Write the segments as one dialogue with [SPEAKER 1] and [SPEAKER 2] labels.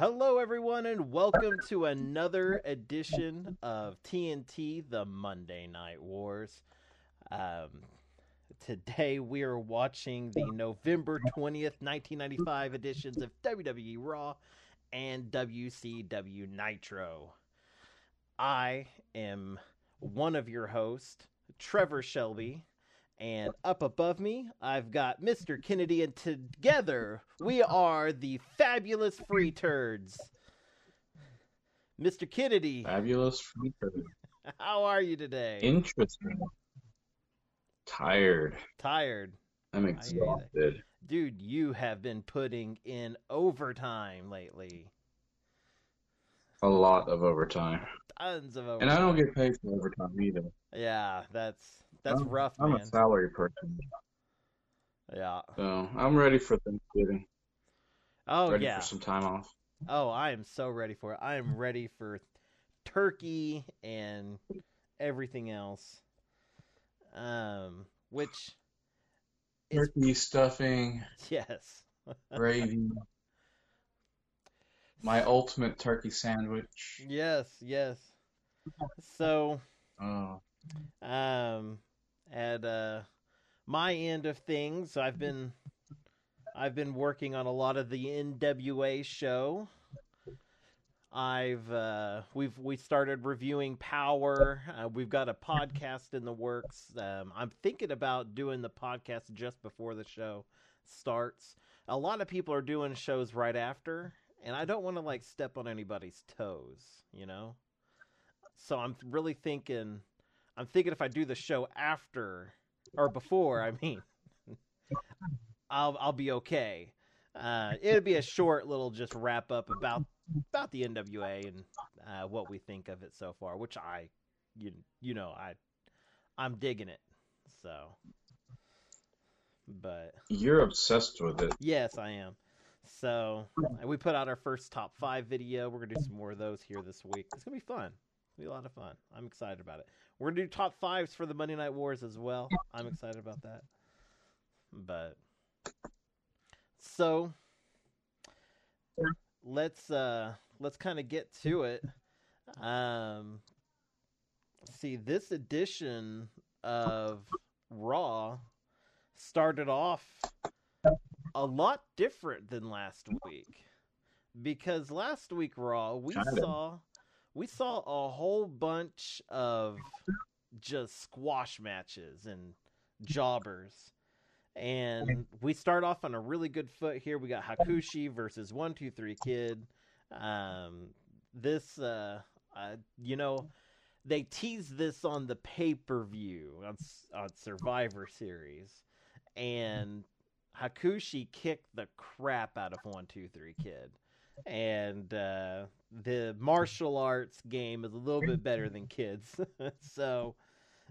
[SPEAKER 1] Hello, everyone, and welcome to another edition of TNT The Monday Night Wars. Um, today, we are watching the November 20th, 1995 editions of WWE Raw and WCW Nitro. I am one of your hosts, Trevor Shelby, and up above me, I've got Mr. Kennedy, and together we are the fabulous free turds. Mr. Kennedy,
[SPEAKER 2] Fabulous free turd.
[SPEAKER 1] how are you today?
[SPEAKER 2] Interesting. Tired.
[SPEAKER 1] Tired.
[SPEAKER 2] I'm exhausted.
[SPEAKER 1] Dude, you have been putting in overtime lately.
[SPEAKER 2] A lot of overtime.
[SPEAKER 1] Tons of overtime.
[SPEAKER 2] And I don't get paid for overtime either.
[SPEAKER 1] Yeah, that's that's
[SPEAKER 2] I'm-
[SPEAKER 1] rough,
[SPEAKER 2] I'm
[SPEAKER 1] man.
[SPEAKER 2] a salary person.
[SPEAKER 1] Yeah.
[SPEAKER 2] So I'm ready for Thanksgiving.
[SPEAKER 1] Oh
[SPEAKER 2] ready
[SPEAKER 1] yeah.
[SPEAKER 2] for some time off.
[SPEAKER 1] Oh, I am so ready for it. I am ready for turkey and everything else. Um, which is
[SPEAKER 2] Turkey stuffing,
[SPEAKER 1] yes,
[SPEAKER 2] gravy. My ultimate turkey sandwich.
[SPEAKER 1] yes, yes. So,
[SPEAKER 2] Oh,
[SPEAKER 1] um, at uh, my end of things, I've been I've been working on a lot of the NWA show. I've uh, we've we started reviewing Power. Uh, we've got a podcast in the works. Um, I'm thinking about doing the podcast just before the show starts. A lot of people are doing shows right after, and I don't want to like step on anybody's toes, you know. So I'm really thinking, I'm thinking if I do the show after or before, I mean, I'll I'll be okay. Uh, it'll be a short little just wrap up about about the NWA and uh, what we think of it so far, which I, you you know, I I'm digging it. So, but
[SPEAKER 2] you're obsessed with it.
[SPEAKER 1] yes, I am. So we put out our first top five video. We're gonna do some more of those here this week. It's gonna be fun. Gonna be a lot of fun. I'm excited about it. We're gonna do top fives for the Monday Night Wars as well. I'm excited about that. But so let's uh let's kind of get to it. Um see this edition of Raw started off a lot different than last week. Because last week Raw we saw we saw a whole bunch of just squash matches and jobbers. And we start off on a really good foot here. We got Hakushi versus One Two Three Kid. Um, this, uh, uh, you know, they teased this on the pay per view on on Survivor Series, and Hakushi kicked the crap out of One Two Three Kid, and uh, the martial arts game is a little bit better than kids, so.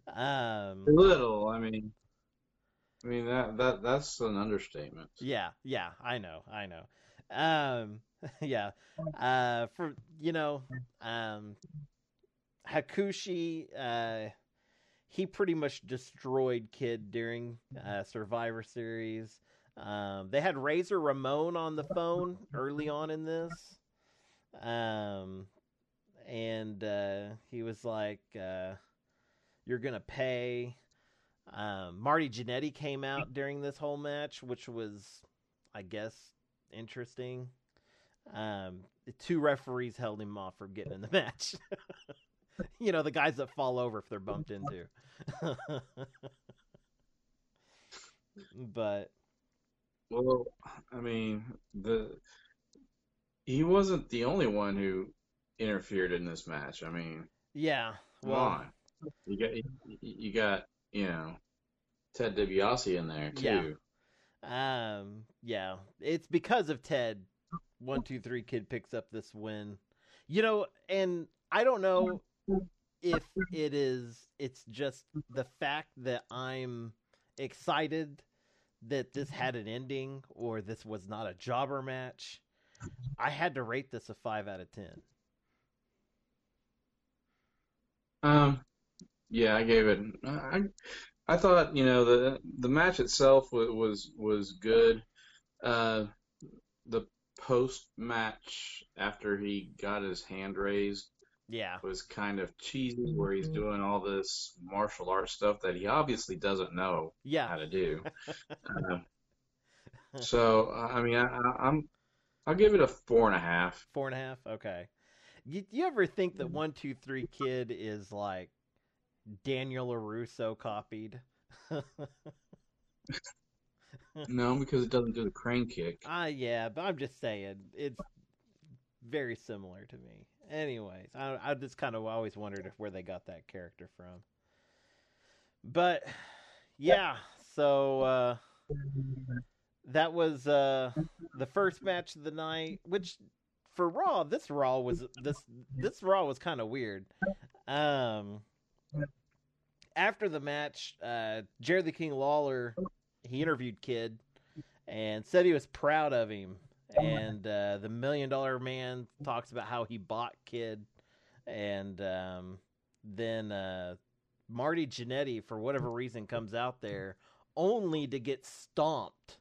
[SPEAKER 1] Um,
[SPEAKER 2] A little. I mean, I mean that that that's an understatement.
[SPEAKER 1] Yeah, yeah, I know, I know. Um, yeah, uh, for you know, um, Hakushi, uh, he pretty much destroyed Kid during uh, Survivor Series. Um, they had Razor Ramon on the phone early on in this, um, and uh, he was like, uh, "You're gonna pay." Um, Marty Jannetty came out during this whole match, which was, I guess, interesting. Um, two referees held him off from getting in the match. you know, the guys that fall over if they're bumped into. but
[SPEAKER 2] Well, I mean, the he wasn't the only one who interfered in this match. I mean,
[SPEAKER 1] yeah,
[SPEAKER 2] come
[SPEAKER 1] well,
[SPEAKER 2] on. You got you, you got, you know, Ted DiBiase in there too.
[SPEAKER 1] Yeah. um, yeah, it's because of Ted. One, two, three, kid picks up this win. You know, and I don't know if it is. It's just the fact that I'm excited that this had an ending or this was not a jobber match. I had to rate this a five out of ten.
[SPEAKER 2] Um, yeah, I gave it. I I thought you know the the match itself was was, was good. Uh, the post match after he got his hand raised
[SPEAKER 1] Yeah.
[SPEAKER 2] was kind of cheesy, where he's doing all this martial arts stuff that he obviously doesn't know
[SPEAKER 1] yeah.
[SPEAKER 2] how to do. Um, so I mean, I, I, I'm I'll give it a four and a half.
[SPEAKER 1] Four and a half. Okay. You, you ever think that one two three kid is like Daniel LaRusso copied?
[SPEAKER 2] No, because it doesn't do the crane kick.
[SPEAKER 1] Ah, yeah, but I'm just saying it's very similar to me. Anyways, I I just kind of always wondered if where they got that character from. But yeah, so uh that was uh the first match of the night, which for Raw, this Raw was this this Raw was kind of weird. Um after the match, uh Jerry the King Lawler he interviewed Kid and said he was proud of him. And uh, the Million Dollar Man talks about how he bought Kid, and um, then uh, Marty Jannetty, for whatever reason, comes out there only to get stomped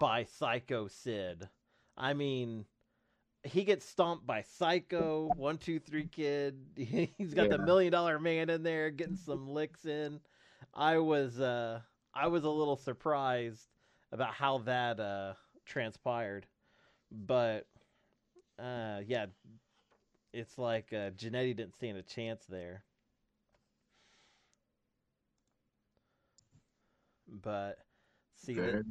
[SPEAKER 1] by Psycho Sid. I mean, he gets stomped by Psycho, One Two Three Kid. He's got the Million Dollar Man in there getting some licks in. I was uh, I was a little surprised about how that uh, transpired, but uh, yeah, it's like uh, Jannetty didn't stand a chance there. But see, the.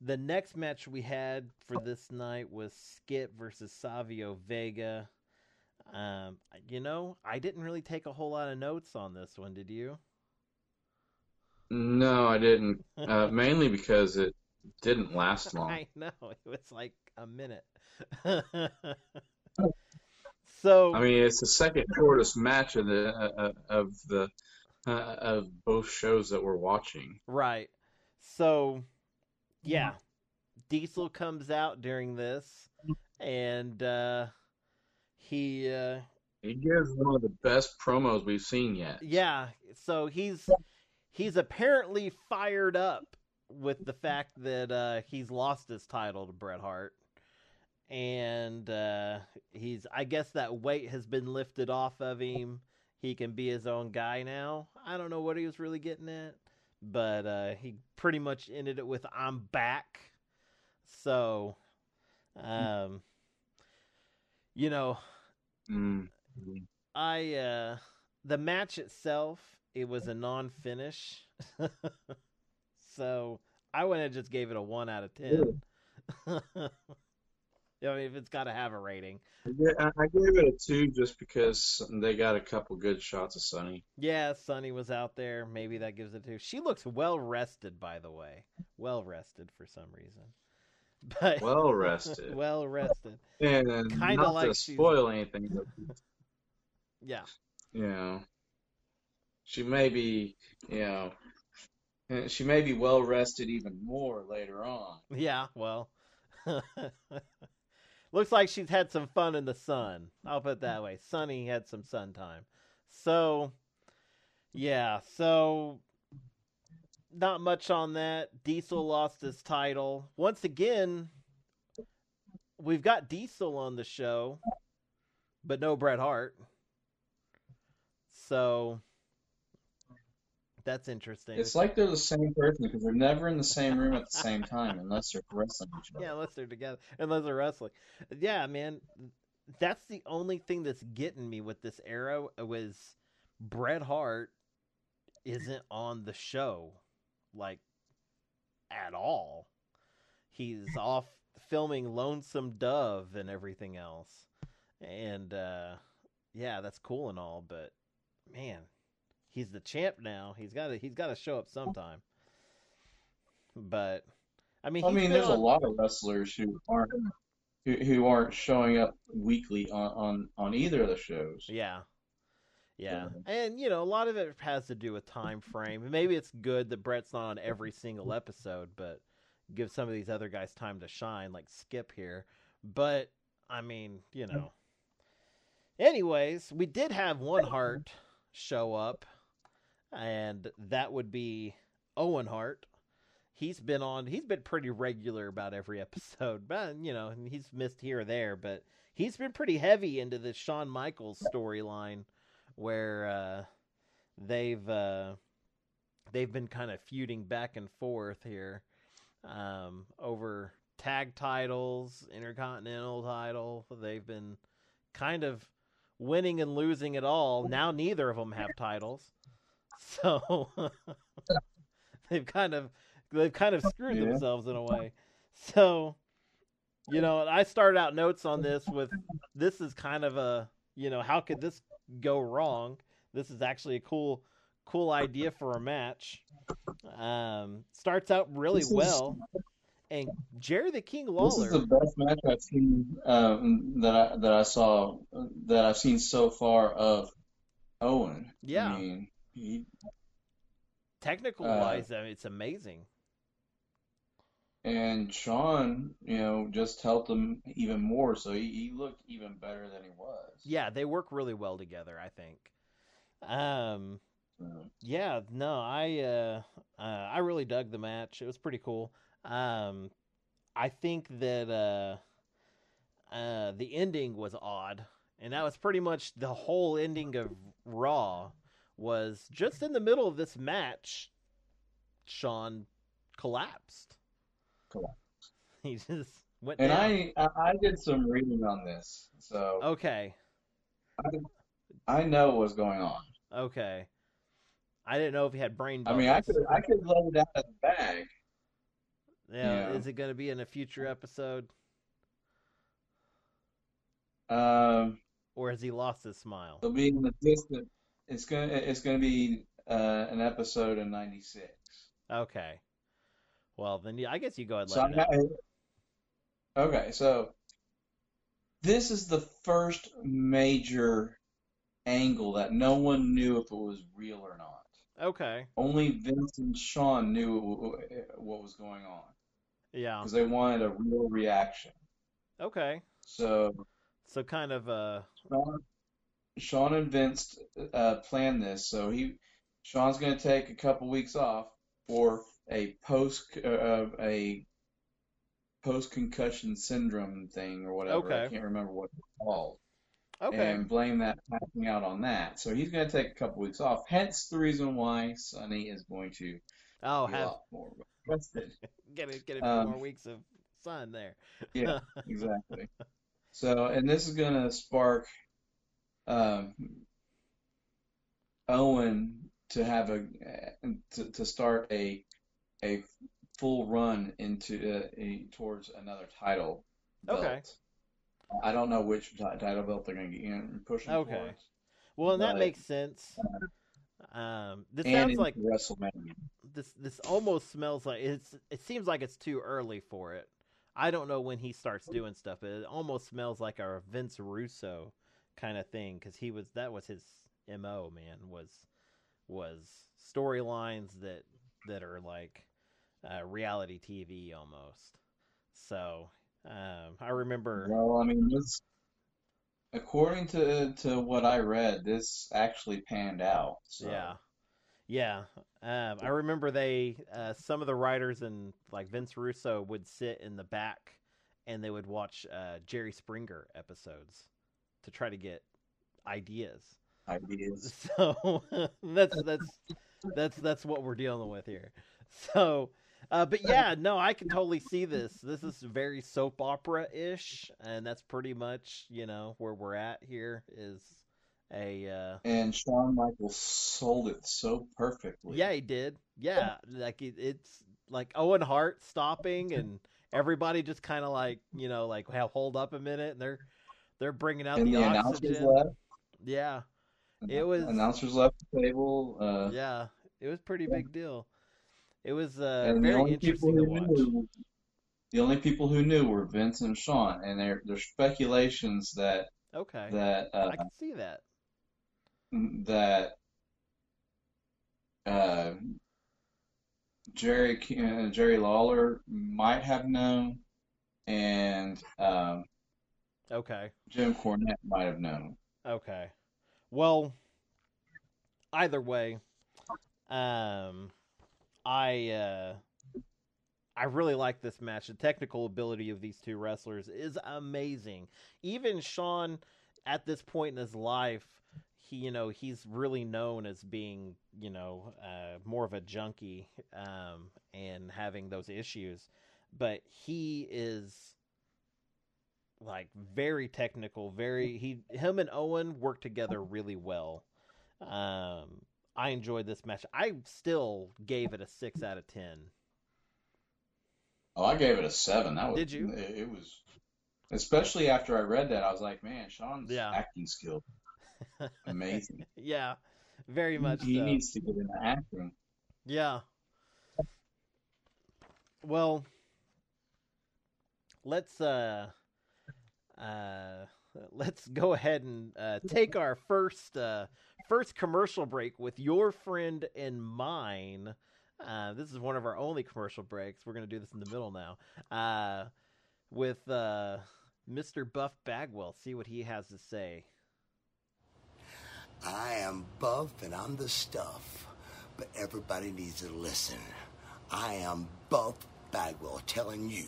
[SPEAKER 1] The next match we had for this night was Skip versus Savio Vega. Um, you know, I didn't really take a whole lot of notes on this one. Did you?
[SPEAKER 2] No, I didn't. Uh, mainly because it didn't last long.
[SPEAKER 1] I know it was like a minute. so
[SPEAKER 2] I mean, it's the second shortest match of the uh, uh, of the uh, of both shows that we're watching.
[SPEAKER 1] right, so yeah, Diesel comes out during this, and uh, he uh,
[SPEAKER 2] He gives one of the best promos we've seen yet.
[SPEAKER 1] yeah, so he's he's apparently fired up with the fact that uh, he's lost his title to Bret Hart. And uh, he's, I guess that weight has been lifted off of him. He can be his own guy now. I don't know what he was really getting at, but uh, he pretty much ended it with "I'm back." So, um, you know,
[SPEAKER 2] Mm.
[SPEAKER 1] I uh the match itself, it was a non-finish. so, I went and just gave it a 1 out of 10. I mean, if it's got to have a rating.
[SPEAKER 2] I I gave it a two just because they got a couple good shots of Sunny.
[SPEAKER 1] Yeah, Sunny was out there. Maybe that gives it two. She looks well rested, by the way. Well rested for some reason. But
[SPEAKER 2] Well rested.
[SPEAKER 1] well rested.
[SPEAKER 2] And
[SPEAKER 1] Kinda like
[SPEAKER 2] to spoil anything, but
[SPEAKER 1] Yeah.
[SPEAKER 2] you know, she may be, you know, she may be well rested even more later on.
[SPEAKER 1] Yeah, well. Looks like she's had some fun in the sun. I'll put it that way. Sunny had some sun time. So, yeah, so not much on that. Diesel lost his title. Once again, we've got Diesel on the show, but no Bret Hart. So, that's interesting.
[SPEAKER 2] It's like they're the same person because they're never in the same room at the same time unless they're wrestling each other.
[SPEAKER 1] Yeah, unless they're together, unless they're wrestling. Yeah, man, that's the only thing that's getting me with this era was Bret Hart isn't on the show, like at all. He's off filming Lonesome Dove and everything else, and uh, yeah, that's cool and all, but man, he's the champ now. He's got to he's got to show up sometime. But I mean,
[SPEAKER 2] I mean, there's a lot of wrestlers who aren't who, who aren't showing up weekly on, on, on either of the shows.
[SPEAKER 1] Yeah. Yeah. And you know, a lot of it has to do with time frame. Maybe it's good that Bret's not on every single episode, but give some of these other guys time to shine, like Skip here. But I mean, you know. Anyways, we did have one heart show up, and that would be Owen Hart. he's been on. He's been pretty regular about every episode, but you know he's missed here or there. But he's been pretty heavy into the Shawn Michaels storyline, where uh, they've uh, they've been kind of feuding back and forth here um, over tag titles, intercontinental title. They've been kind of winning and losing it all. Now neither of them have titles, so they've kind of they've kind of screwed
[SPEAKER 2] Yeah.
[SPEAKER 1] themselves in a way. So, you know, I started out notes on this with this is kind of a you know how could this go wrong? This is actually a cool cool idea for a match. Um, starts out really
[SPEAKER 2] is-
[SPEAKER 1] well, and Jerry the King Lawler.
[SPEAKER 2] This is the best match I've seen um, that I that I saw that I've seen so far of Owen.
[SPEAKER 1] Yeah.
[SPEAKER 2] I mean, he,
[SPEAKER 1] Technical
[SPEAKER 2] uh,
[SPEAKER 1] wise, I mean, it's amazing.
[SPEAKER 2] and Shawn, you know, just helped him even more, so he, he looked even better than he was.
[SPEAKER 1] Yeah, they work really well together. I think. Um,
[SPEAKER 2] So,
[SPEAKER 1] yeah, no, I uh, uh, I really dug the match. It was pretty cool. Um, I think that uh, uh, the ending was odd, and that was pretty much the whole ending of Raw. Was just in the middle of this match, Shawn collapsed.
[SPEAKER 2] Collapsed.
[SPEAKER 1] He just went
[SPEAKER 2] and
[SPEAKER 1] down.
[SPEAKER 2] I, I I did some reading on this, so
[SPEAKER 1] Okay,
[SPEAKER 2] I know what's going on.
[SPEAKER 1] okay. I didn't know if he had brain
[SPEAKER 2] I mean, I could I could let it out of the bag.
[SPEAKER 1] Yeah,
[SPEAKER 2] Yeah.
[SPEAKER 1] is it going to be in a future episode,
[SPEAKER 2] Um,
[SPEAKER 1] or has he lost his smile?
[SPEAKER 2] it'll be in the distant. It's gonna it's gonna be uh, an episode in '96.
[SPEAKER 1] Okay. Well, then yeah, I guess you go ahead
[SPEAKER 2] So
[SPEAKER 1] let
[SPEAKER 2] I'm
[SPEAKER 1] it out.
[SPEAKER 2] not, okay, so this is the first major angle that no one knew if it was real or not.
[SPEAKER 1] Okay.
[SPEAKER 2] Only Vince and Shawn knew what was going on
[SPEAKER 1] Yeah.
[SPEAKER 2] because they wanted a real reaction.
[SPEAKER 1] Okay.
[SPEAKER 2] So
[SPEAKER 1] So kind of uh
[SPEAKER 2] Shawn, Shawn and Vince uh, planned this. So he Shawn's going to take a couple weeks off for a post uh, a post concussion syndrome thing or whatever.
[SPEAKER 1] Okay.
[SPEAKER 2] I can't remember what it's called.
[SPEAKER 1] okay.
[SPEAKER 2] And blame that passing out on that. So he's going to take a couple weeks off. Hence the reason why Sunny is going to
[SPEAKER 1] oh, have
[SPEAKER 2] more rested.
[SPEAKER 1] get it get a few
[SPEAKER 2] Um,
[SPEAKER 1] more weeks of sun there.
[SPEAKER 2] Yeah, exactly. So, and this is going to spark um, Owen to have a to, to start a a full run into uh, a, towards another title belt.
[SPEAKER 1] Okay.
[SPEAKER 2] I don't know which title belt they're going to get in pushing
[SPEAKER 1] Okay.
[SPEAKER 2] towards.
[SPEAKER 1] Well, and that makes sense. Um, this sounds like
[SPEAKER 2] WrestleMania.
[SPEAKER 1] this. This almost smells like it's. It seems like it's too early for it. I don't know when he starts doing stuff. But it almost smells like a Vince Russo kind of thing because he was that was his mo. Man was was storylines that that are like uh, reality TV almost. So um, I remember.
[SPEAKER 2] Well, I mean, this, according to to what I read, this actually panned out. So.
[SPEAKER 1] Yeah, yeah. Um, I remember they uh, some of the writers and like Vince Russo would sit in the back and they would watch uh, Jerry Springer episodes to try to get ideas.
[SPEAKER 2] ideas.
[SPEAKER 1] So that's that's that's that's what we're dealing with here. So, uh, but yeah, no, I can totally see this. This is very soap opera ish, and that's pretty much you know where we're at here. Is a uh,
[SPEAKER 2] And Shawn Michaels sold it so perfectly.
[SPEAKER 1] Yeah, he did. Yeah, like it, it's like Owen Hart stopping and everybody just kind of like you know like hold up a minute and they're they're bringing out
[SPEAKER 2] And
[SPEAKER 1] the
[SPEAKER 2] the announcers
[SPEAKER 1] oxygen.
[SPEAKER 2] left.
[SPEAKER 1] Yeah, It was-
[SPEAKER 2] Announcers left the table. Uh,
[SPEAKER 1] yeah, it was a pretty big deal. It was uh,
[SPEAKER 2] and the
[SPEAKER 1] very
[SPEAKER 2] only people
[SPEAKER 1] interesting to
[SPEAKER 2] who
[SPEAKER 1] watch.
[SPEAKER 2] knew, the only people who knew were Vince and Shawn, and there there's speculations that
[SPEAKER 1] Okay,
[SPEAKER 2] that uh,
[SPEAKER 1] I can see that.
[SPEAKER 2] that uh, Jerry uh, Jerry Lawler might have known, and um,
[SPEAKER 1] Okay,
[SPEAKER 2] Jim Cornette might have known.
[SPEAKER 1] okay. Well, either way, um, I uh, I really like this match. The technical ability of these two wrestlers is amazing. Even Shawn, at this point in his life, he you know he's really known as being you know uh, more of a junkie um, and having those issues, but he is like very technical. Very he him and Owen work together really well. Um, I enjoyed this match. I still gave it a six out of ten.
[SPEAKER 2] Oh, I gave it a seven. That was
[SPEAKER 1] Did you?
[SPEAKER 2] It, it was, especially after I read that, I was like, man, Shawn's
[SPEAKER 1] Yeah.
[SPEAKER 2] acting skill amazing.
[SPEAKER 1] yeah, very much
[SPEAKER 2] he
[SPEAKER 1] so.
[SPEAKER 2] needs to get into acting.
[SPEAKER 1] Yeah. Well, let's uh uh let's go ahead and uh, take our first uh first commercial break with your friend and mine. Uh, this is one of our only commercial breaks. We're gonna do this in the middle now. Uh, with uh, Mr. Buff Bagwell. See what he has to say.
[SPEAKER 3] I am buff and I'm the stuff, but everybody needs to listen. I am Buff Bagwell telling you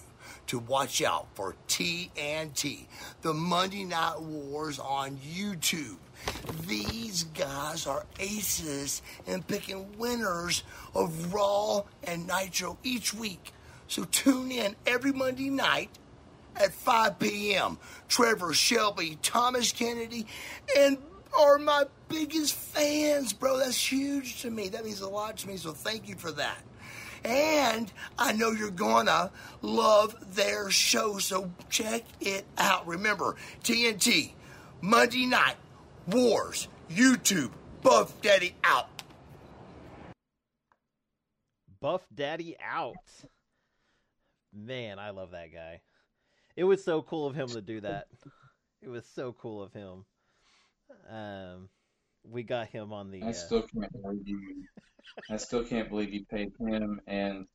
[SPEAKER 3] to watch out for TNT, the Monday Night Wars on YouTube. These guys are aces in picking winners of Raw and Nitro each week. So tune in every Monday night at 5 p.m. Trevor Shelby, Thomas Kennedy, and are my biggest fans, bro. That's huge to me. That means a lot to me. So thank you for that. And I know you're gonna love their show, so check it out. Remember, TNT, Monday night, Wars, YouTube, Buff Daddy out.
[SPEAKER 1] Buff Daddy out. Man, I love that guy. It was so cool of him to do that. It was so cool of him. Um, we got him on the.
[SPEAKER 2] I
[SPEAKER 1] Uh,
[SPEAKER 2] still can't believe you. I still can't believe you paid him and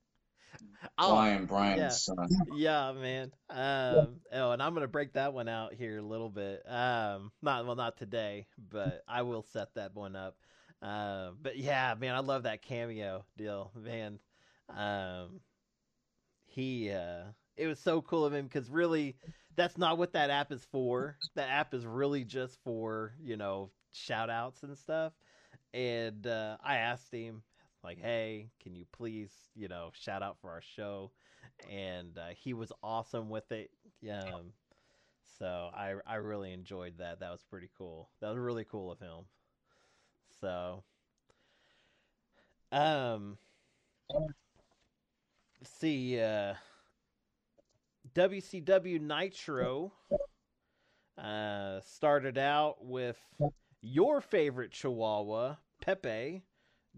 [SPEAKER 1] oh,
[SPEAKER 2] Brian Bryan's
[SPEAKER 1] yeah.
[SPEAKER 2] son.
[SPEAKER 1] yeah, man. Um, oh, and I'm gonna break that one out here a little bit. Um, not well, not today, but I will set that one up. Uh, but yeah, man, I love that cameo deal, man. Um, he, uh, it was so cool of him because really, that's not what that app is for. That app is really just for you know shout outs and stuff. And uh, I asked him, like, hey, can you please, you know, shout out for our show? And uh, he was awesome with it. Um, so I I really enjoyed that. That was pretty cool. That was really cool of him. So, um, see, uh, WCW Nitro uh, started out with your favorite Chihuahua, Pepe,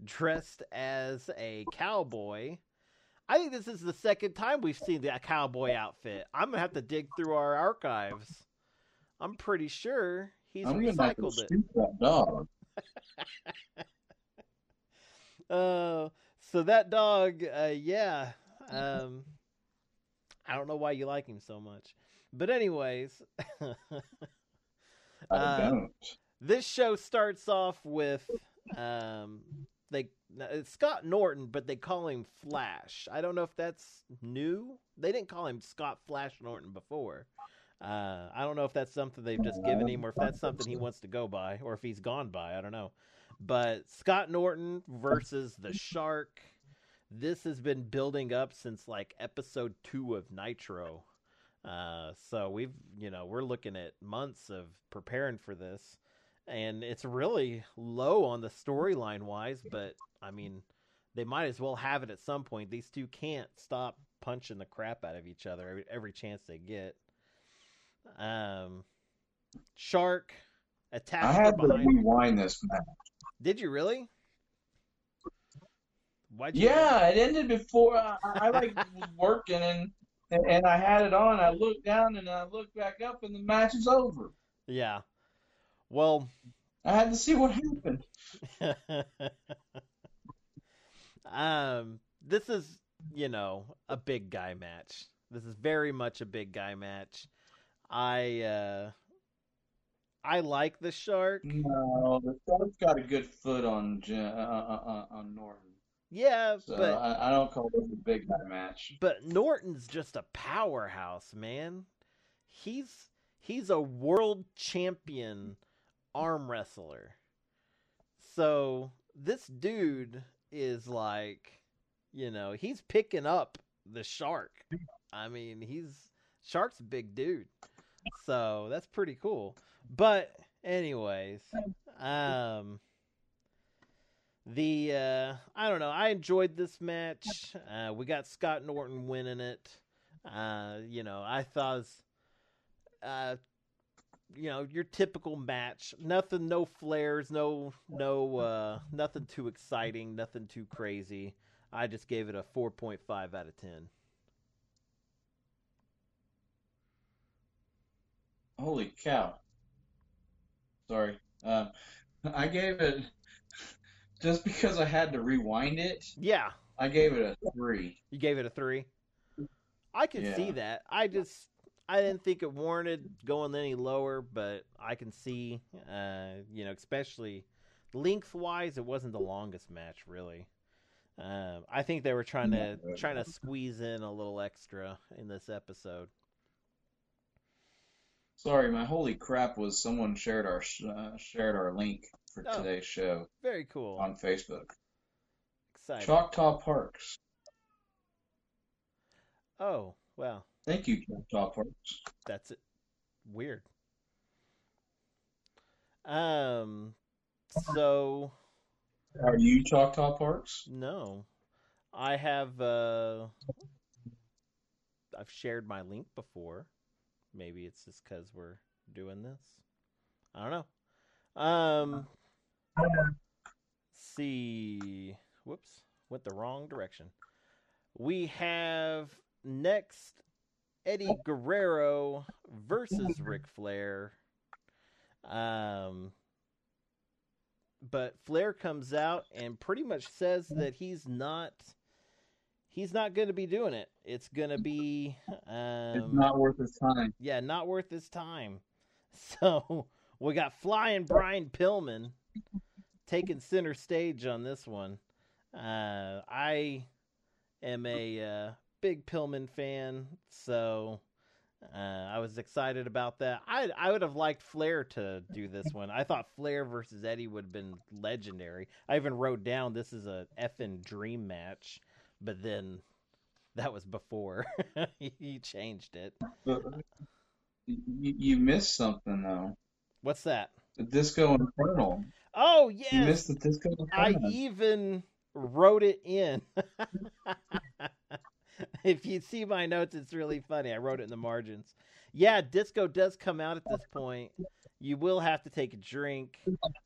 [SPEAKER 1] dressed as a cowboy. I think this is the second time we've seen that cowboy outfit. I'm gonna have to dig through our archives. I'm pretty sure he's
[SPEAKER 2] I'm gonna have to
[SPEAKER 1] recycled it.
[SPEAKER 2] that dog.
[SPEAKER 1] Uh, so that dog, uh, yeah. Um, I don't know why you like him so much, but anyways,
[SPEAKER 2] I
[SPEAKER 1] Uh,
[SPEAKER 2] don't.
[SPEAKER 1] This show starts off with um, they it's Scott Norton, but they call him Flash. I don't know if that's new. They didn't call him Scott Flash Norton before. Uh, I don't know if that's something they've just given him, or if that's something he wants to go by, or if he's gone by. I don't know. But Scott Norton versus the Shark. This has been building up since like episode two of Nitro. Uh, so we've, you know, we're looking at months of preparing for this, and it's really low on the storyline wise. But I mean, they might as well have it at some point. These two can't stop punching the crap out of each other every, every chance they get. Um, Shark attack.
[SPEAKER 2] I had to rewind this match.
[SPEAKER 1] Did you really? Why'd you?
[SPEAKER 2] Yeah, it ended before I, I like was working and and I had it on. I looked down and I looked back up and the match is over.
[SPEAKER 1] Yeah. Well,
[SPEAKER 2] I had to see what happened.
[SPEAKER 1] um, this is, you know, a big guy match. This is very much a big guy match. I uh I like the shark.
[SPEAKER 2] No, the Shark's got a good foot on uh, uh, uh, on Norton.
[SPEAKER 1] Yeah,
[SPEAKER 2] So
[SPEAKER 1] but
[SPEAKER 2] I, I don't call this a big guy match.
[SPEAKER 1] but Norton's just a powerhouse, man. He's he's a world champion arm wrestler. So this dude is like, you know, he's picking up the shark. I mean, he's shark's a big dude. So that's pretty cool. But anyways, um the uh I don't know, I enjoyed this match. Uh we got Scott Norton winning it. Uh, you know, I thought was, uh you know, your typical match. Nothing no flares, no no uh nothing too exciting, nothing too crazy. I just gave it a 4.5 out of 10.
[SPEAKER 2] Holy cow! Sorry, um, I gave it just because I had to rewind it.
[SPEAKER 1] Yeah,
[SPEAKER 2] I gave it a three.
[SPEAKER 1] you gave it a 3. I can
[SPEAKER 2] Yeah.
[SPEAKER 1] see that. I just I didn't think it warranted going any lower, but I can see uh, you know, especially lengthwise it wasn't the longest match really. Um, I think they were trying to trying to squeeze in a little extra in this episode.
[SPEAKER 2] Sorry, my holy crap was someone shared our uh, shared our link for
[SPEAKER 1] Oh.
[SPEAKER 2] today's show
[SPEAKER 1] Very cool.
[SPEAKER 2] on Facebook.
[SPEAKER 1] Exciting.
[SPEAKER 2] Choctaw Parks.
[SPEAKER 1] Oh, well,
[SPEAKER 2] Thank you, Choctaw Parks.
[SPEAKER 1] that's it. Weird. Um so
[SPEAKER 2] Are you Choctaw Parks?
[SPEAKER 1] no. I have uh I've shared my link before. Maybe it's just cuz we're doing this. I don't know. Um see. Whoops. Went the wrong direction. We have next Eddie Guerrero versus Ric Flair. Um, but Flair comes out and pretty much says that he's not he's not going to be doing it. It's going to be um,
[SPEAKER 2] It's not worth his time.
[SPEAKER 1] yeah, not worth his time. So we got Flying Brian Pillman taking center stage on this one. Uh, I am a uh, big Pillman fan, so uh, I was excited about that. I I would have liked Flair to do this one. I thought Flair versus Eddie would have been legendary. I even wrote down this is a effing dream match, but then that was before he changed it.
[SPEAKER 2] But you, you missed something though.
[SPEAKER 1] What's that?
[SPEAKER 2] The Disco Inferno.
[SPEAKER 1] Oh
[SPEAKER 2] yeah.
[SPEAKER 1] You
[SPEAKER 2] missed the Disco
[SPEAKER 1] Inferno.
[SPEAKER 2] I
[SPEAKER 1] even wrote it in. if you see my notes, it's really funny. I wrote it in the margins. Yeah, disco does come out at this point. You will have to take a drink.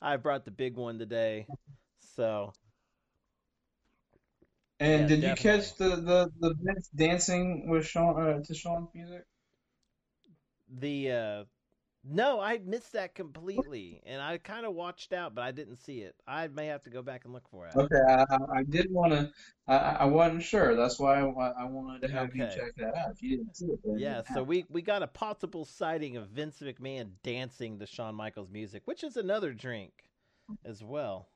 [SPEAKER 1] I brought the big one today, so
[SPEAKER 2] And
[SPEAKER 1] Yeah,
[SPEAKER 2] did you catch the the the Vince dancing with Shawn uh, to Shawn's music?
[SPEAKER 1] the uh no, I missed that completely, and I kind of watched out, but I didn't see it. I may have to go back and look for it.
[SPEAKER 2] Okay, I, I- did want to. I, I wasn't sure. That's why I, I wanted to have you check that out. If you didn't see it,
[SPEAKER 1] Yeah, so we we got a possible sighting of Vince McMahon dancing to Shawn Michaels music, which is another drink as well.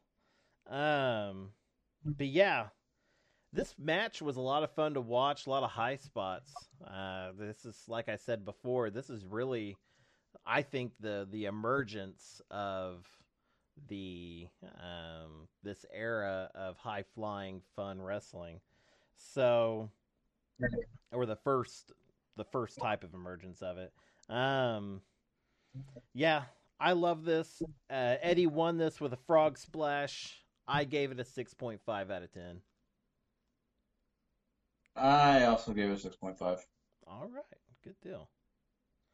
[SPEAKER 1] Um but yeah, this match was a lot of fun to watch, a lot of high spots. Uh this is like I said before, this is really I think the the emergence of the um this era of high flying fun wrestling. So or the first the first type of emergence of it. Um, yeah, I love this. Uh, Eddie won this with a frog splash. I gave it a six point five out of ten.
[SPEAKER 2] I also gave it a six point five.
[SPEAKER 1] All right, good deal.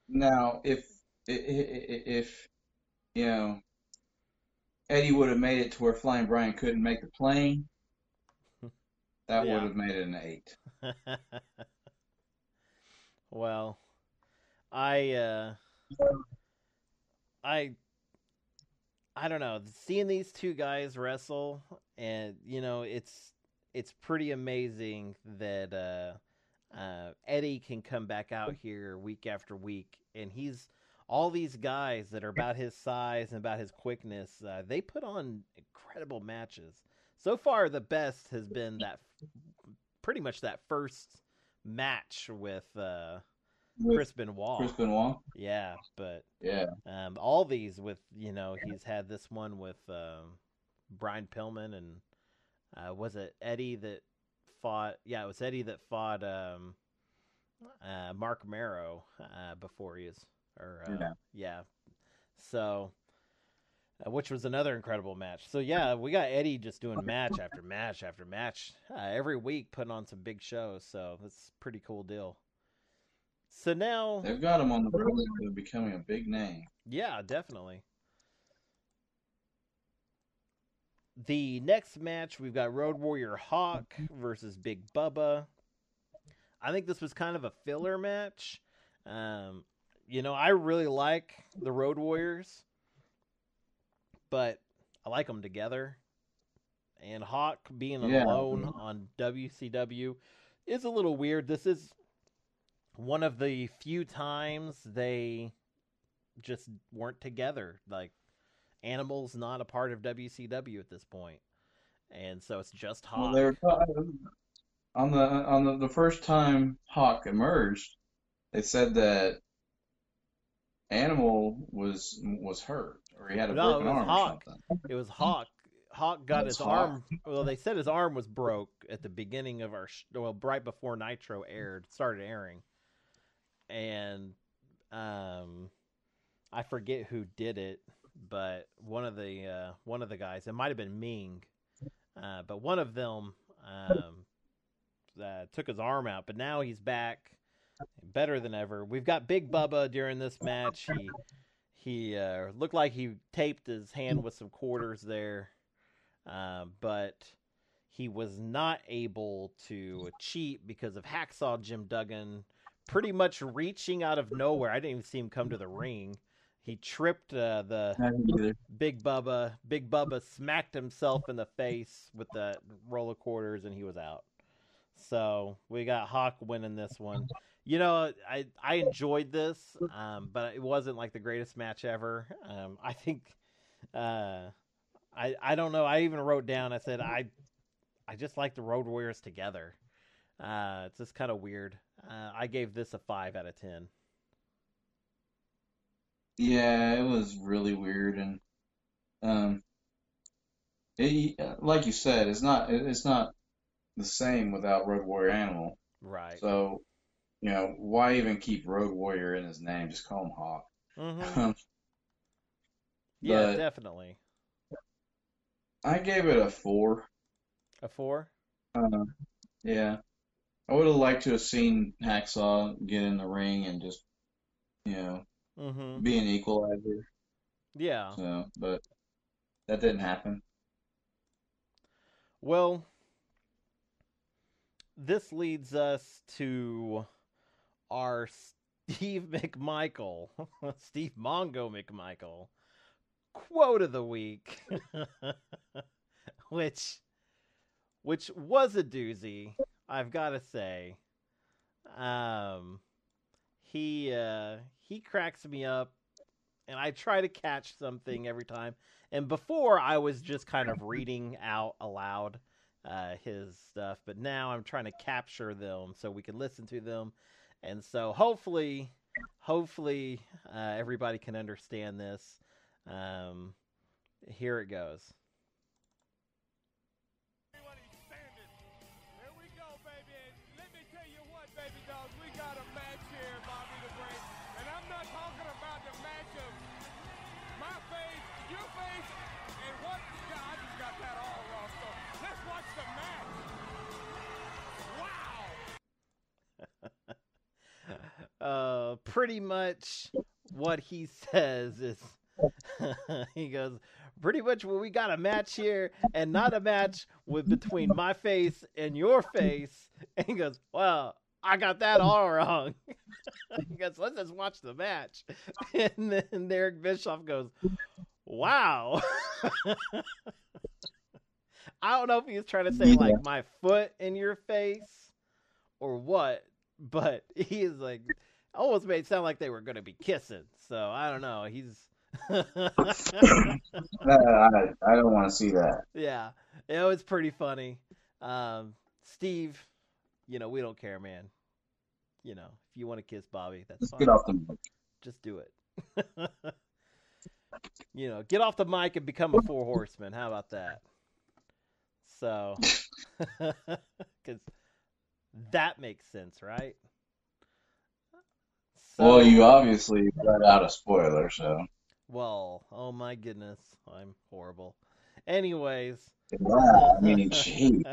[SPEAKER 2] Now, if if you know Eddie would have made it to where Flying Brian couldn't make the plane, that
[SPEAKER 1] Yeah.
[SPEAKER 2] would have made it an eight.
[SPEAKER 1] well, I uh, I I don't know. Seeing these two guys wrestle, and you know, it's it's pretty amazing that uh, uh, Eddie can come back out here week after week, and he's all these guys that are about his size and about his quickness. Uh, they put on incredible matches. so far the best has been that pretty much that first match with uh
[SPEAKER 2] With
[SPEAKER 1] Chris Benoit.
[SPEAKER 2] Chris Benoit.
[SPEAKER 1] Yeah, but
[SPEAKER 2] Yeah.
[SPEAKER 1] um all these with you know he's had this one with um Brian Pillman and uh was it Eddie that fought yeah it was Eddie that fought um uh Mark Marrow uh before he is or uh,
[SPEAKER 2] Yeah.
[SPEAKER 1] yeah so uh, which was another incredible match. So yeah, we got Eddie just doing match after match after match uh, every week, putting on some big shows. So that's a pretty cool deal. So now,
[SPEAKER 2] They've got him on the road to becoming a big name.
[SPEAKER 1] yeah, definitely. The next match we've got Road Warrior Hawk versus Big Bubba. I think this was kind of a filler match. Um, you know, I really like the Road Warriors, but I like them together. And Hawk being
[SPEAKER 2] Yeah.
[SPEAKER 1] alone mm-hmm. on WCW is a little weird. This is one of the few times they just weren't together. Like Animal's not a part of WCW at this point. and so it's just
[SPEAKER 2] Well,
[SPEAKER 1] Hawk.
[SPEAKER 2] they were on the on the, the first time Hawk emerged. They said that Animal was was hurt or he had a
[SPEAKER 1] No,
[SPEAKER 2] broken arm
[SPEAKER 1] Hawk.
[SPEAKER 2] or something.
[SPEAKER 1] It was Hawk. Hawk got
[SPEAKER 2] That's
[SPEAKER 1] his
[SPEAKER 2] Hawk.
[SPEAKER 1] arm. Well, they said his arm was broke at the beginning of our. Well, right before Nitro aired, started airing, and um, I forget who did it, but one of the uh, one of the guys. It might have been Meng, uh, but one of them um, uh, took his arm out. But now he's back, better than ever. We've got Big Bubba during this match. He he uh, looked like he taped his hand with some quarters there, uh, but he was not able to cheat because of Hacksaw Jim Duggan pretty much reaching out of nowhere. I didn't even see him come to the ring. He tripped uh, the
[SPEAKER 2] I didn't either.
[SPEAKER 1] Big Bubba. Big Bubba smacked himself in the face with the roll of quarters, and he was out. So we got Hawk winning this one. You know, I I enjoyed this, um, but it wasn't like the greatest match ever. Um, I think, uh, I I don't know. I even wrote down. I said I I just like the Road Warriors together. Uh, it's just kind of weird. Uh, I gave this a five out of ten.
[SPEAKER 2] Yeah, it was really weird and um it, like you said, it's not it's not the same without Road Warrior Animal.
[SPEAKER 1] Right.
[SPEAKER 2] So, you know, why even keep Road Warrior in his name? Just call him Hawk.
[SPEAKER 1] hmm Yeah,
[SPEAKER 2] But-
[SPEAKER 1] definitely.
[SPEAKER 2] I gave it a four.
[SPEAKER 1] A four.
[SPEAKER 2] Uh, yeah. I would have liked to have seen Hacksaw get in the ring and just, you know,
[SPEAKER 1] Mm-hmm.
[SPEAKER 2] be an equalizer.
[SPEAKER 1] Yeah.
[SPEAKER 2] So, but that didn't happen.
[SPEAKER 1] Well, this leads us to our Steve McMichael, Steve Mongo McMichael quote of the week, which which was a doozy, I've got to say. Um, he uh, he cracks me up, and I try to catch something every time. And before I was just kind of reading out aloud uh, his stuff, but now I'm trying to capture them so we can listen to them. And so hopefully, hopefully uh, everybody can understand this. Um, here it goes. Pretty much what he says is he goes pretty much well, we got a match here and not a match with between my face and your face. And he goes well i got that all wrong. He goes let's just watch the match. And then Eric Bischoff goes wow. I don't know if he was trying to say like my foot in your face or what but he is like almost made it sound like they were going to be kissing. So I don't know. He's
[SPEAKER 2] Uh, I, I don't want to see that.
[SPEAKER 1] yeah, it was pretty funny. Um, Steve, you know we don't care, man. You know if you want to kiss Bobby, that's
[SPEAKER 2] Let's
[SPEAKER 1] fine.
[SPEAKER 2] get off the mic.
[SPEAKER 1] Just do it. you know, get off the mic and become a four horseman. How about that? So, because that makes sense, right?
[SPEAKER 2] Well, you obviously let out a spoiler, so.
[SPEAKER 1] Well, oh my goodness, I'm horrible. Anyways,
[SPEAKER 2] Yeah, I mean, gee.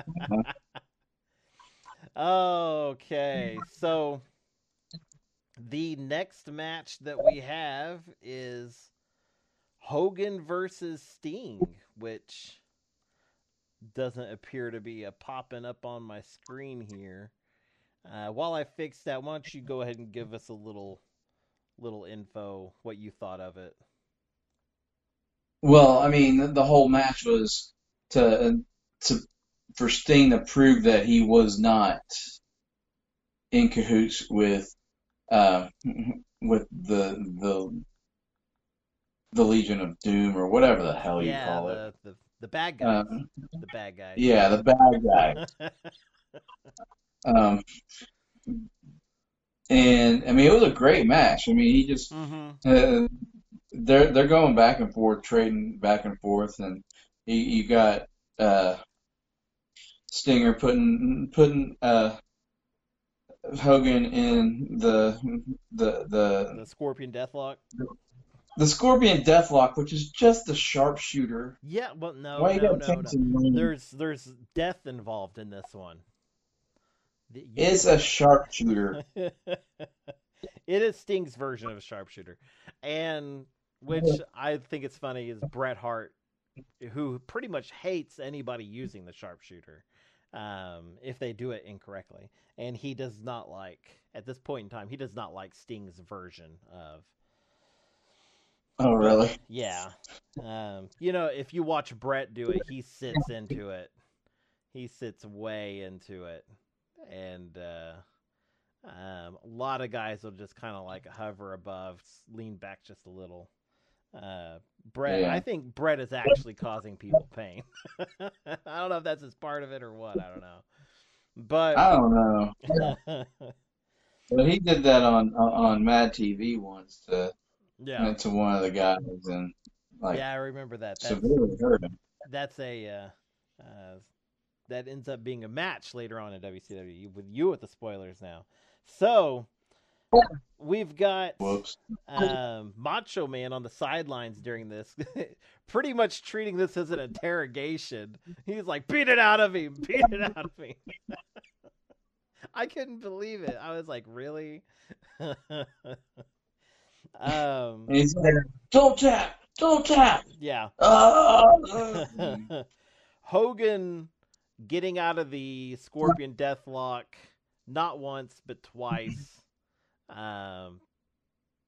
[SPEAKER 1] okay, so the next match that we have is Hogan versus Sting, which doesn't appear to be a popping up on my screen here. Uh, while I fix that, why don't you go ahead and give us a little little info, what you thought of it?
[SPEAKER 2] Well, I mean, the, the whole match was to to for Sting to prove that he was not in cahoots with uh with the the the Legion of Doom or whatever the hell you
[SPEAKER 1] yeah,
[SPEAKER 2] call it.
[SPEAKER 1] the, the the bad guys,
[SPEAKER 2] Um,
[SPEAKER 1] the bad guys.
[SPEAKER 2] yeah, the bad guy. Um, and I mean, it was a great match. I mean, he just
[SPEAKER 1] hmm
[SPEAKER 2] Uh, they're they're going back and forth, trading back and forth, and you, you got uh, Stinger putting putting uh, Hogan in the the the
[SPEAKER 1] The Scorpion Deathlock.
[SPEAKER 2] the Scorpion Deathlock, which is just a sharpshooter.
[SPEAKER 1] Yeah, well, no,
[SPEAKER 2] Why
[SPEAKER 1] no, no, no. There's there's death involved in this one.
[SPEAKER 2] It's a sharpshooter.
[SPEAKER 1] it is Sting's version of a sharpshooter, and which I think it's funny is Bret Hart, who pretty much hates anybody using the sharpshooter, um, if they do it incorrectly, and he does not like at this point in time he does not like Sting's version of
[SPEAKER 2] Oh, really?
[SPEAKER 1] yeah. Um, you know, if you watch Bret do it, he sits into it. He sits way into it. And uh, um, a lot of guys will just kind of like hover above, lean back just a little. Uh, Bret,
[SPEAKER 2] Yeah.
[SPEAKER 1] I think Bret is actually causing people pain. I don't know if that's just part of it or what. I don't know. But
[SPEAKER 2] I don't know. But he did that on on on Mad TV once to
[SPEAKER 1] yeah,
[SPEAKER 2] to one of the guys, and like
[SPEAKER 1] yeah, I remember that. That's,
[SPEAKER 2] severely hurt him.
[SPEAKER 1] that's a uh, uh, that ends up being a match later on in WCW with you with the spoilers now. So we've got um, Macho Man on the sidelines during this, pretty much treating this as an interrogation. He's like, "Beat it out of him! Beat it out of him!" I couldn't believe it. I was like, "Really?" um,
[SPEAKER 2] he's like, "Don't tap, don't tap."
[SPEAKER 1] yeah.
[SPEAKER 2] Ah!
[SPEAKER 1] Hogan getting out of the Scorpion Deathlock not once but twice um,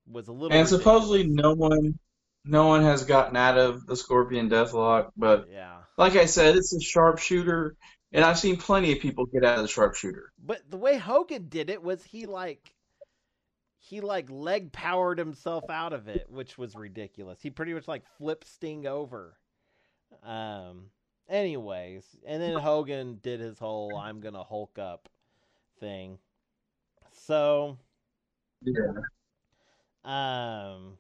[SPEAKER 1] was a little.
[SPEAKER 2] And supposedly no one, no one has gotten out of the Scorpion Deathlock. But
[SPEAKER 1] Yeah,
[SPEAKER 2] like I said, it's a sharpshooter, and I've seen plenty of people get out of the sharpshooter.
[SPEAKER 1] but the way Hogan did it was he like he like leg powered himself out of it, which was ridiculous. He pretty much like flipped Sting over. Um. Anyways, and then Hogan did his whole "I'm gonna Hulk up" thing. So.
[SPEAKER 2] Yeah.
[SPEAKER 1] Um,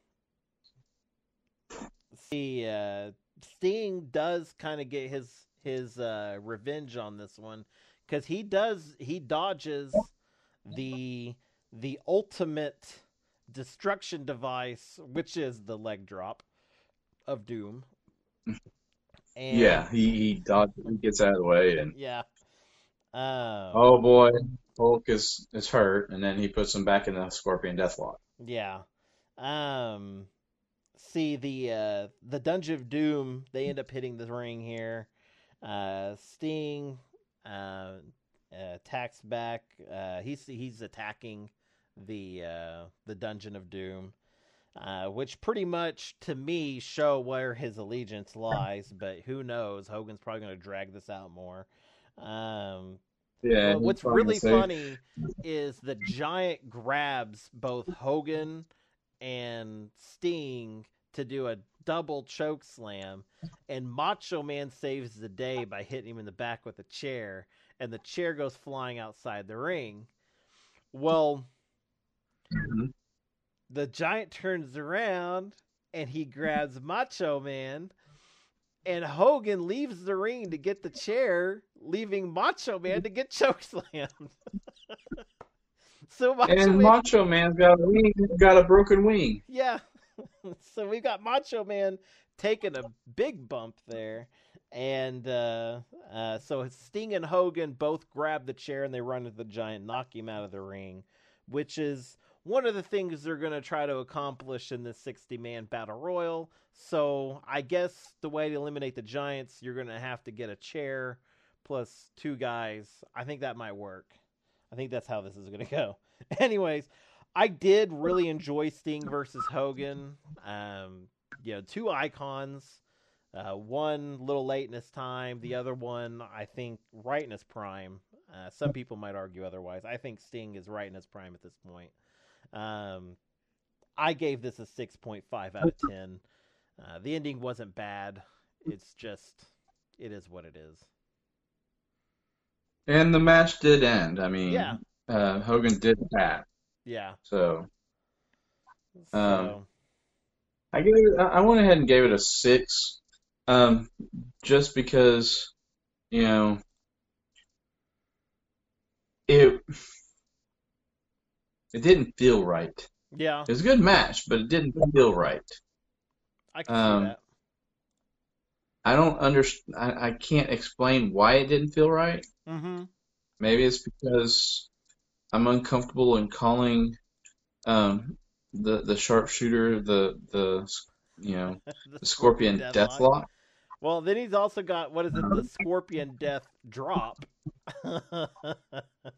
[SPEAKER 1] see, uh, Sting does kind of get his his uh, revenge on this one because he does he dodges the the ultimate destruction device, which is the leg drop of Doom. And,
[SPEAKER 2] Yeah, he he dodges, he gets out of the way, and
[SPEAKER 1] yeah. Um,
[SPEAKER 2] oh boy, Hulk is is hurt, and then he puts him back in the Scorpion Deathlock.
[SPEAKER 1] Yeah. Um see the uh the Dungeon of Doom, they end up hitting the ring here. Uh Sting uh attacks back. Uh he's he's attacking the uh the Dungeon of Doom. Uh, which pretty much to me show where his allegiance lies, but who knows? Hogan's probably going to drag this out more. Um,
[SPEAKER 2] Yeah.
[SPEAKER 1] what's really funny is the giant grabs both Hogan and Sting to do a double choke slam, and Macho Man saves the day by hitting him in the back with a chair, and the chair goes flying outside the ring. Well,
[SPEAKER 2] Mhm.
[SPEAKER 1] The giant turns around and he grabs Macho Man, and Hogan leaves the ring to get the chair, leaving Macho Man to get chokeslammed. so Macho
[SPEAKER 2] And
[SPEAKER 1] Man,
[SPEAKER 2] Macho Man's got a wing, got a broken wing.
[SPEAKER 1] yeah. so we've got Macho Man taking a big bump there. And uh, uh, so Sting and Hogan both grab the chair and they run into the giant, knock him out of the ring, which is one of the things they're going to try to accomplish in this 60 man battle royal. So I guess the way to eliminate the giants, you're going to have to get a chair plus two guys. I think that might work. I think that's how this is going to go. Anyways, I did really enjoy Sting versus Hogan. Um, you know, two icons. Uh, one little late in his time. The other one, I think, right in his prime. Uh, some people might argue otherwise. I think Sting is right in his prime at this point. Um, I gave this a 6.5 out of 10. Uh, the ending wasn't bad. It's just, it is what it is.
[SPEAKER 2] And the match did end. I mean,
[SPEAKER 1] Yeah.
[SPEAKER 2] uh, Hogan did that.
[SPEAKER 1] Yeah.
[SPEAKER 2] So
[SPEAKER 1] So,
[SPEAKER 2] Um, I gave it, I I went ahead and gave it a six, um, just because, you know, it it didn't feel right.
[SPEAKER 1] yeah,
[SPEAKER 2] It was a good match, but it didn't feel right.
[SPEAKER 1] I can
[SPEAKER 2] um,
[SPEAKER 1] see that.
[SPEAKER 2] I don't understand. I, I can't explain why it didn't feel right.
[SPEAKER 1] Mm-hmm.
[SPEAKER 2] Maybe it's because I'm uncomfortable in calling um, the the sharpshooter the the you know the scorpion deathlock.
[SPEAKER 1] Well, then he's also got what is it, the Scorpion Death Drop.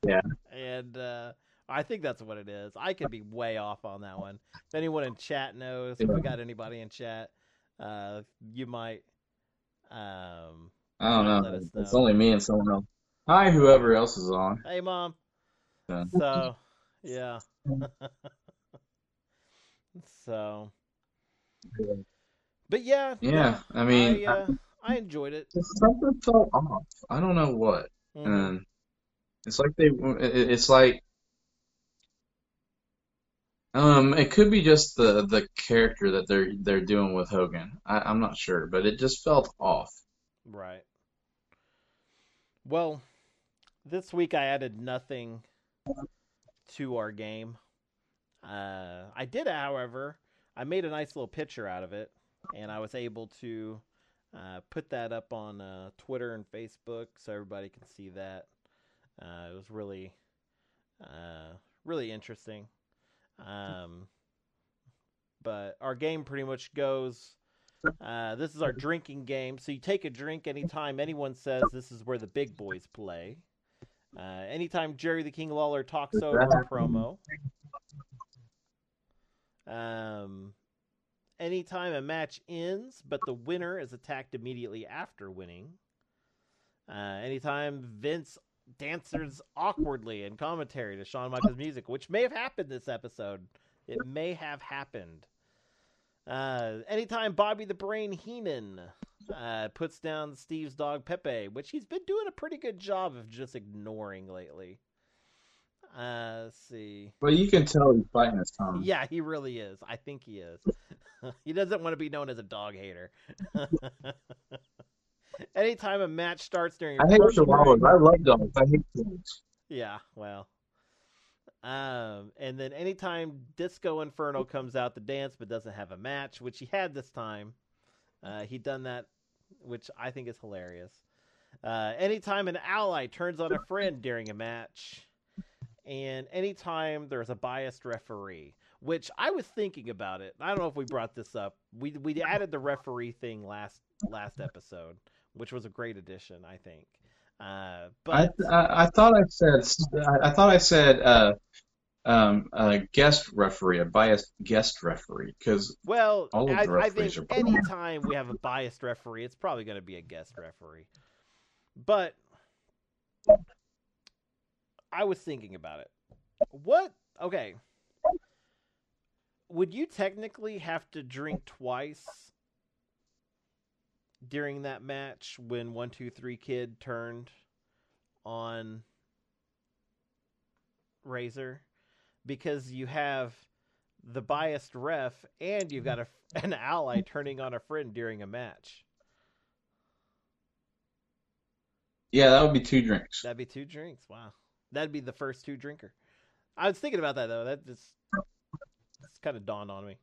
[SPEAKER 2] Yeah.
[SPEAKER 1] And uh, I think that's what it is. I could be way off on that one. If anyone in chat knows, if we got anybody in chat, uh, you might. Um,
[SPEAKER 2] I don't
[SPEAKER 1] Let
[SPEAKER 2] know. It's only me and someone else. Hi, whoever else is on.
[SPEAKER 1] hey, mom.
[SPEAKER 2] Yeah.
[SPEAKER 1] So, yeah. so, but yeah.
[SPEAKER 2] Yeah, I mean,
[SPEAKER 1] I, uh, I enjoyed it.
[SPEAKER 2] something felt off. I don't know what.
[SPEAKER 1] Mhm.
[SPEAKER 2] And it's like they, it- it's like, um, it could be just the the character that they're they're doing with Hogan. I, I'm not sure, but it just felt off.
[SPEAKER 1] Right. Well, this week I added nothing to our game. Uh, I did, however, I made a nice little picture out of it, and I was able to uh, put that up on uh, Twitter and Facebook so everybody can see that. Uh, it was really, uh, really interesting. Um, but our game pretty much goes. Uh, this is our drinking game. So you take a drink anytime anyone says this is where the big boys play. Uh, anytime Jerry the King Lawler talks over a promo. Um, anytime a match ends, but the winner is attacked immediately after winning. Uh, anytime Vince dances awkwardly in commentary to Shawn Michaels music, which may have happened this episode. It may have happened. Uh, anytime Bobby the Brain Heenan uh, puts down Steve's dog Pepe, which he's been doing a pretty good job of just ignoring lately. Uh, let's see.
[SPEAKER 2] But you can tell he's biting his tongue.
[SPEAKER 1] Yeah, he really is. I think he is. he doesn't want to be known as a dog hater. Anytime a match starts during
[SPEAKER 2] I hate chihuahuas. I love dogs. I hate dogs.
[SPEAKER 1] yeah, well. Um, and then anytime Disco Inferno comes out to dance but doesn't have a match, which he had this time, uh, he done that, which I think is hilarious. Uh, anytime an ally turns on a friend during a match, and anytime there's a biased referee, which I was thinking about it. I don't know if we brought this up. We we added the referee thing last last episode, which was a great addition, I think. Uh,
[SPEAKER 2] I,
[SPEAKER 1] but
[SPEAKER 2] I I thought I said I, I thought I said uh um a guest referee, a biased guest referee, because
[SPEAKER 1] Well,
[SPEAKER 2] All of
[SPEAKER 1] I,
[SPEAKER 2] the
[SPEAKER 1] I
[SPEAKER 2] referees
[SPEAKER 1] think
[SPEAKER 2] are biased.
[SPEAKER 1] anytime we have a biased referee, it's probably going to be a guest referee. But I was thinking about it. What? Okay. would you technically have to drink twice during that match when one two three kid turned on Razor because you have the biased ref and you've got a, an ally turning on a friend during a match.
[SPEAKER 2] Yeah, that would be two drinks.
[SPEAKER 1] That'd be two drinks. Wow, that'd be the first two drinker. I was thinking about that though. That just it's kind of dawned on me.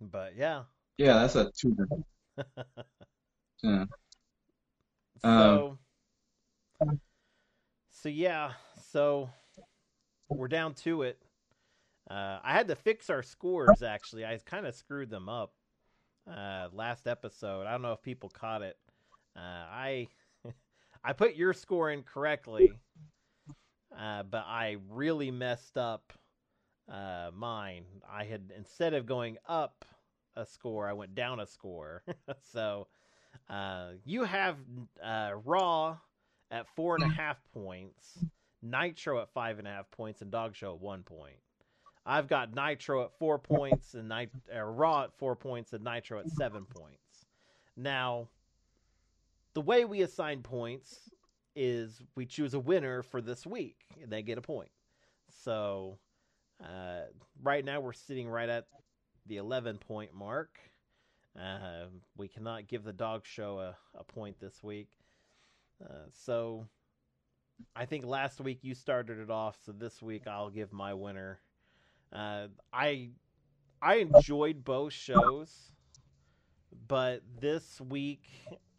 [SPEAKER 1] But yeah.
[SPEAKER 2] Yeah, that's a two drink. Yeah.
[SPEAKER 1] So, so yeah, so we're down to it. Uh, I had to fix our scores. Actually, I kind of screwed them up uh, last episode. I don't know if people caught it. Uh, I I put your score in correctly, uh, but I really messed up uh, mine. I had instead of going up a score, I went down a score. so uh, you have uh, Raw at four and a half points, Nitro at five and a half points, and Dog Show at one point. I've got Nitro at four points and Nit- uh, Raw at four points and Nitro at seven points. Now, the way we assign points is we choose a winner for this week and they get a point. So uh, right now we're sitting right at the 11 point mark. Uh, we cannot give the dog show a, a point this week. Uh, so I think last week you started it off, so this week I'll give my winner. Uh, I I enjoyed both shows, but this week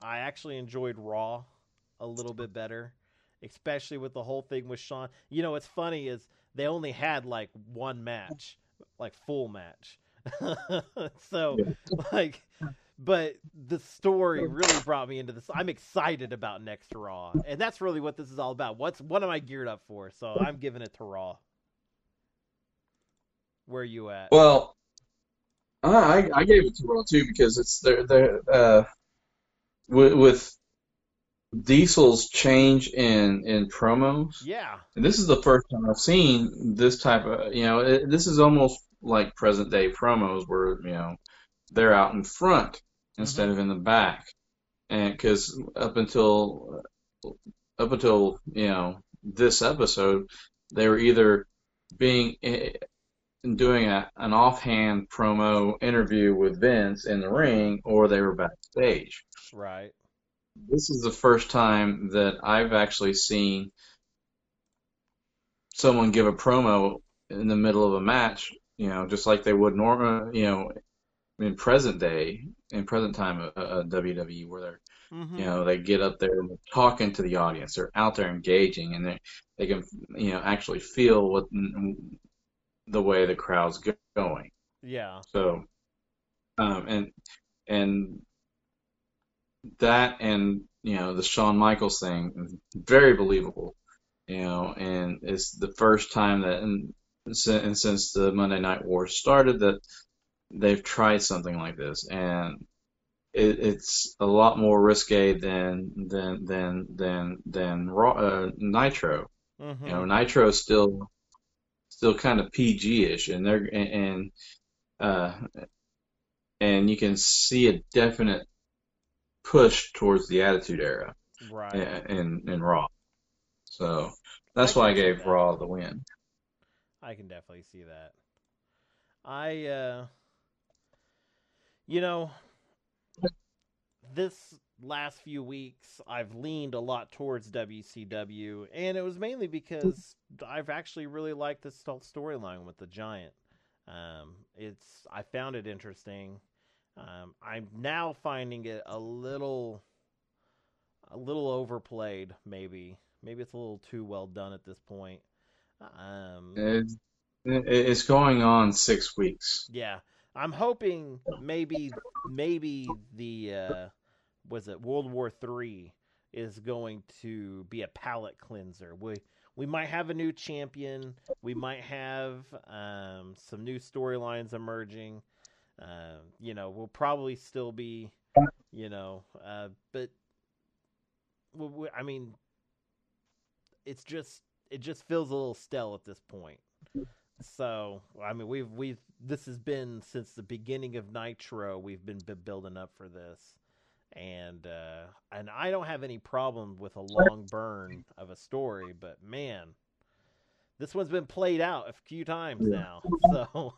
[SPEAKER 1] I actually enjoyed Raw a little bit better, especially with the whole thing with Shawn. You know, what's funny is they only had like one match, like full match. so, like, but the story really brought me into this. I'm excited about next Raw, and that's really what this is all about. What's what am I geared up for? So I'm giving it to Raw. Where you at?
[SPEAKER 2] Well, I I gave it to Raw too because it's they're they're uh with, with Diesel's change in in promos.
[SPEAKER 1] Yeah.
[SPEAKER 2] And this is the first time I've seen this type of you know it, this is almost like present day promos where you know they're out in front instead of in the back, and because up until up until you know this episode they were either being eh, doing a, an offhand promo interview with Vince in the ring or they were backstage.
[SPEAKER 1] Right.
[SPEAKER 2] This is the first time that I've actually seen someone give a promo in the middle of a match, you know, just like they would normal, you know, in present day, in present time of uh, WWE, where they're,
[SPEAKER 1] Mm-hmm.
[SPEAKER 2] you know, they get up there and talking to the audience, they're out there engaging, and they they can, you know, actually feel what the way the crowd's going.
[SPEAKER 1] Yeah.
[SPEAKER 2] So, um, and and that and you know the Shawn Michaels thing, very believable. You know, and it's the first time that, and, and since the Monday Night War started, that they've tried something like this, and it, it's a lot more risque than than than than than Raw, uh, Nitro.
[SPEAKER 1] Mm-hmm.
[SPEAKER 2] You know, Nitro is still still kind of PG-ish, and they're and, and uh, and you can see a definite push towards the Attitude Era
[SPEAKER 1] right.
[SPEAKER 2] in in Raw. So that's
[SPEAKER 1] I
[SPEAKER 2] why I gave
[SPEAKER 1] that.
[SPEAKER 2] Raw the win.
[SPEAKER 1] I can definitely see that. I, uh, you know, this last few weeks, I've leaned a lot towards WCW, and it was mainly because I've actually really liked this sto- storyline with the Giant. Um, it's I found it interesting. Um, I'm now finding it a little, a little overplayed. Maybe, maybe it's a little too well done at this point. Um,
[SPEAKER 2] It's, it's going on six weeks.
[SPEAKER 1] yeah, I'm hoping maybe maybe the uh, was it World War Three is going to be a palate cleanser. We we might have a new champion. We might have um, some new storylines emerging. Um, you know, we'll probably still be, you know, uh, but we, we, I mean, it's just it just feels a little stale at this point. So I mean, we've we've this has been since the beginning of Nitro. We've been b- building up for this, and uh, and I don't have any problem with a long burn of a story, but man, this one's been played out a few times
[SPEAKER 2] Yeah.
[SPEAKER 1] now, so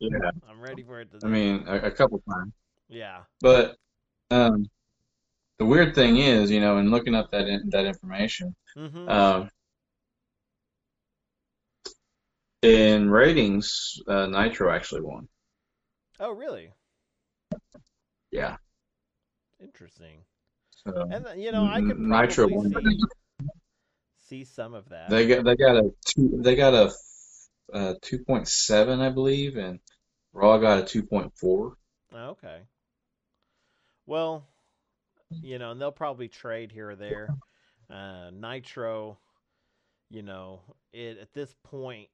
[SPEAKER 2] Yeah.
[SPEAKER 1] I'm ready for it to.
[SPEAKER 2] I mean, a, a couple times.
[SPEAKER 1] yeah,
[SPEAKER 2] But um, the weird thing is, you know, in looking up that in, that information,
[SPEAKER 1] hmm
[SPEAKER 2] um, in ratings, uh, Nitro actually won.
[SPEAKER 1] oh really?
[SPEAKER 2] Yeah.
[SPEAKER 1] Interesting.
[SPEAKER 2] So
[SPEAKER 1] And you know, I could
[SPEAKER 2] Nitro won.
[SPEAKER 1] see, see some of that.
[SPEAKER 2] They got they got a two they got a uh, 2.7, I believe, and Raw got a 2.4.
[SPEAKER 1] Oh, Okay. Well, you know, and they'll probably trade here or there. Uh, Nitro, you know, it at this point,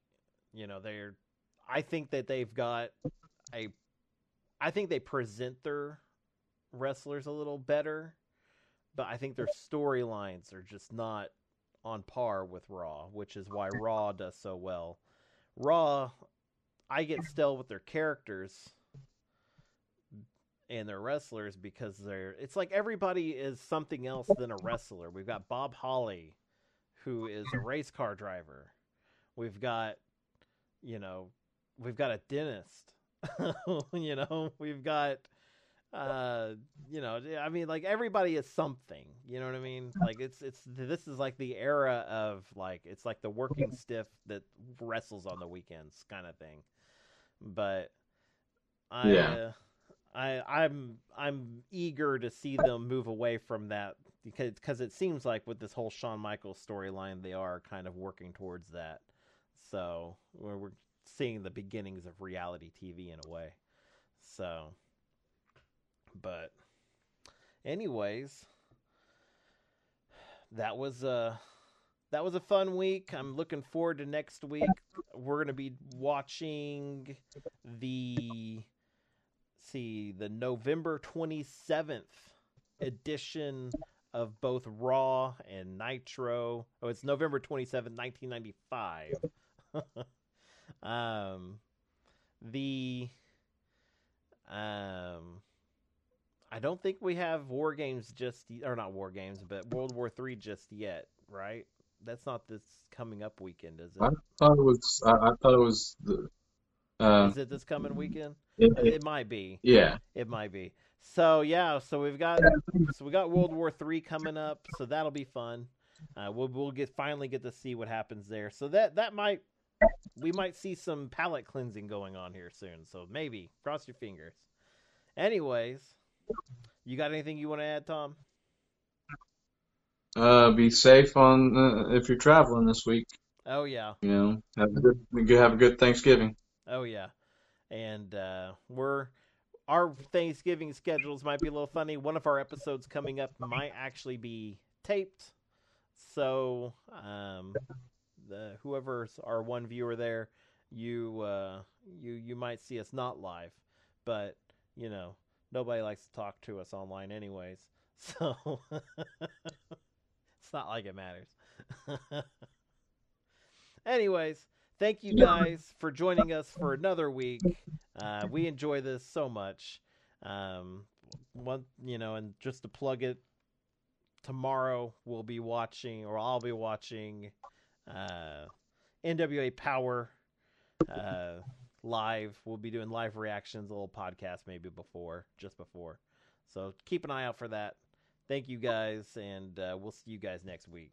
[SPEAKER 1] you know, they're. I think that they've got a. I think they present their wrestlers a little better, but I think their storylines are just not on par with Raw, which is why Raw does so well. Raw, I get stale with their characters and their wrestlers because they're it's like everybody is something else than a wrestler. We've got Bob Holly who is a race car driver. We've got you know, we've got a dentist. you know, we've got uh you know, I mean like everybody is something, you know what I mean? Like it's it's this is like the era of like it's like the working stiff that wrestles on the weekends kind of thing. But I
[SPEAKER 2] Yeah.
[SPEAKER 1] uh, I I'm I'm eager to see them move away from that because because it seems like with this whole Shawn Michaels storyline they are kind of working towards that. So we're, we're seeing the beginnings of reality TV in a way. So, but anyways, that was a that was a fun week. I'm looking forward to next week. We're gonna be watching the see the November 27th edition of both Raw and Nitro. Oh, it's November 27th, 1995. um the um I don't think we have War Games just or not War Games, but World War 3 just yet, right? That's not this coming up weekend, is it?
[SPEAKER 2] I thought it was I, I thought it was the uh,
[SPEAKER 1] Is it this coming weekend?
[SPEAKER 2] it-
[SPEAKER 1] It,
[SPEAKER 2] it-
[SPEAKER 1] might be.
[SPEAKER 2] yeah.
[SPEAKER 1] It might be. So yeah, so we've got so we got World War Three coming up, so that'll be fun. Uh, we'll we'll get finally get to see what happens there. So that that might we might see some palate cleansing going on here soon. So maybe cross your fingers. Anyways, you got anything you want to add, Tom?
[SPEAKER 2] Uh, be safe on uh, if you're traveling this week.
[SPEAKER 1] Oh yeah,
[SPEAKER 2] You know, have a good have a good Thanksgiving.
[SPEAKER 1] oh yeah, and uh, we're our Thanksgiving schedules might be a little funny. One of our episodes coming up might actually be taped, so um, the whoever's our one viewer there, you uh, you you might see us not live, but you know nobody likes to talk to us online anyways, so it's not like it matters. anyways, thank you guys for joining us for another week. Uh, we enjoy this so much. Um, one, you know, and just to plug it, tomorrow we'll be watching, or I'll be watching, NWA Power uh, live. We'll be doing live reactions, a little podcast maybe before, just before. So keep an eye out for that. Thank you guys, and uh, we'll see you guys next week.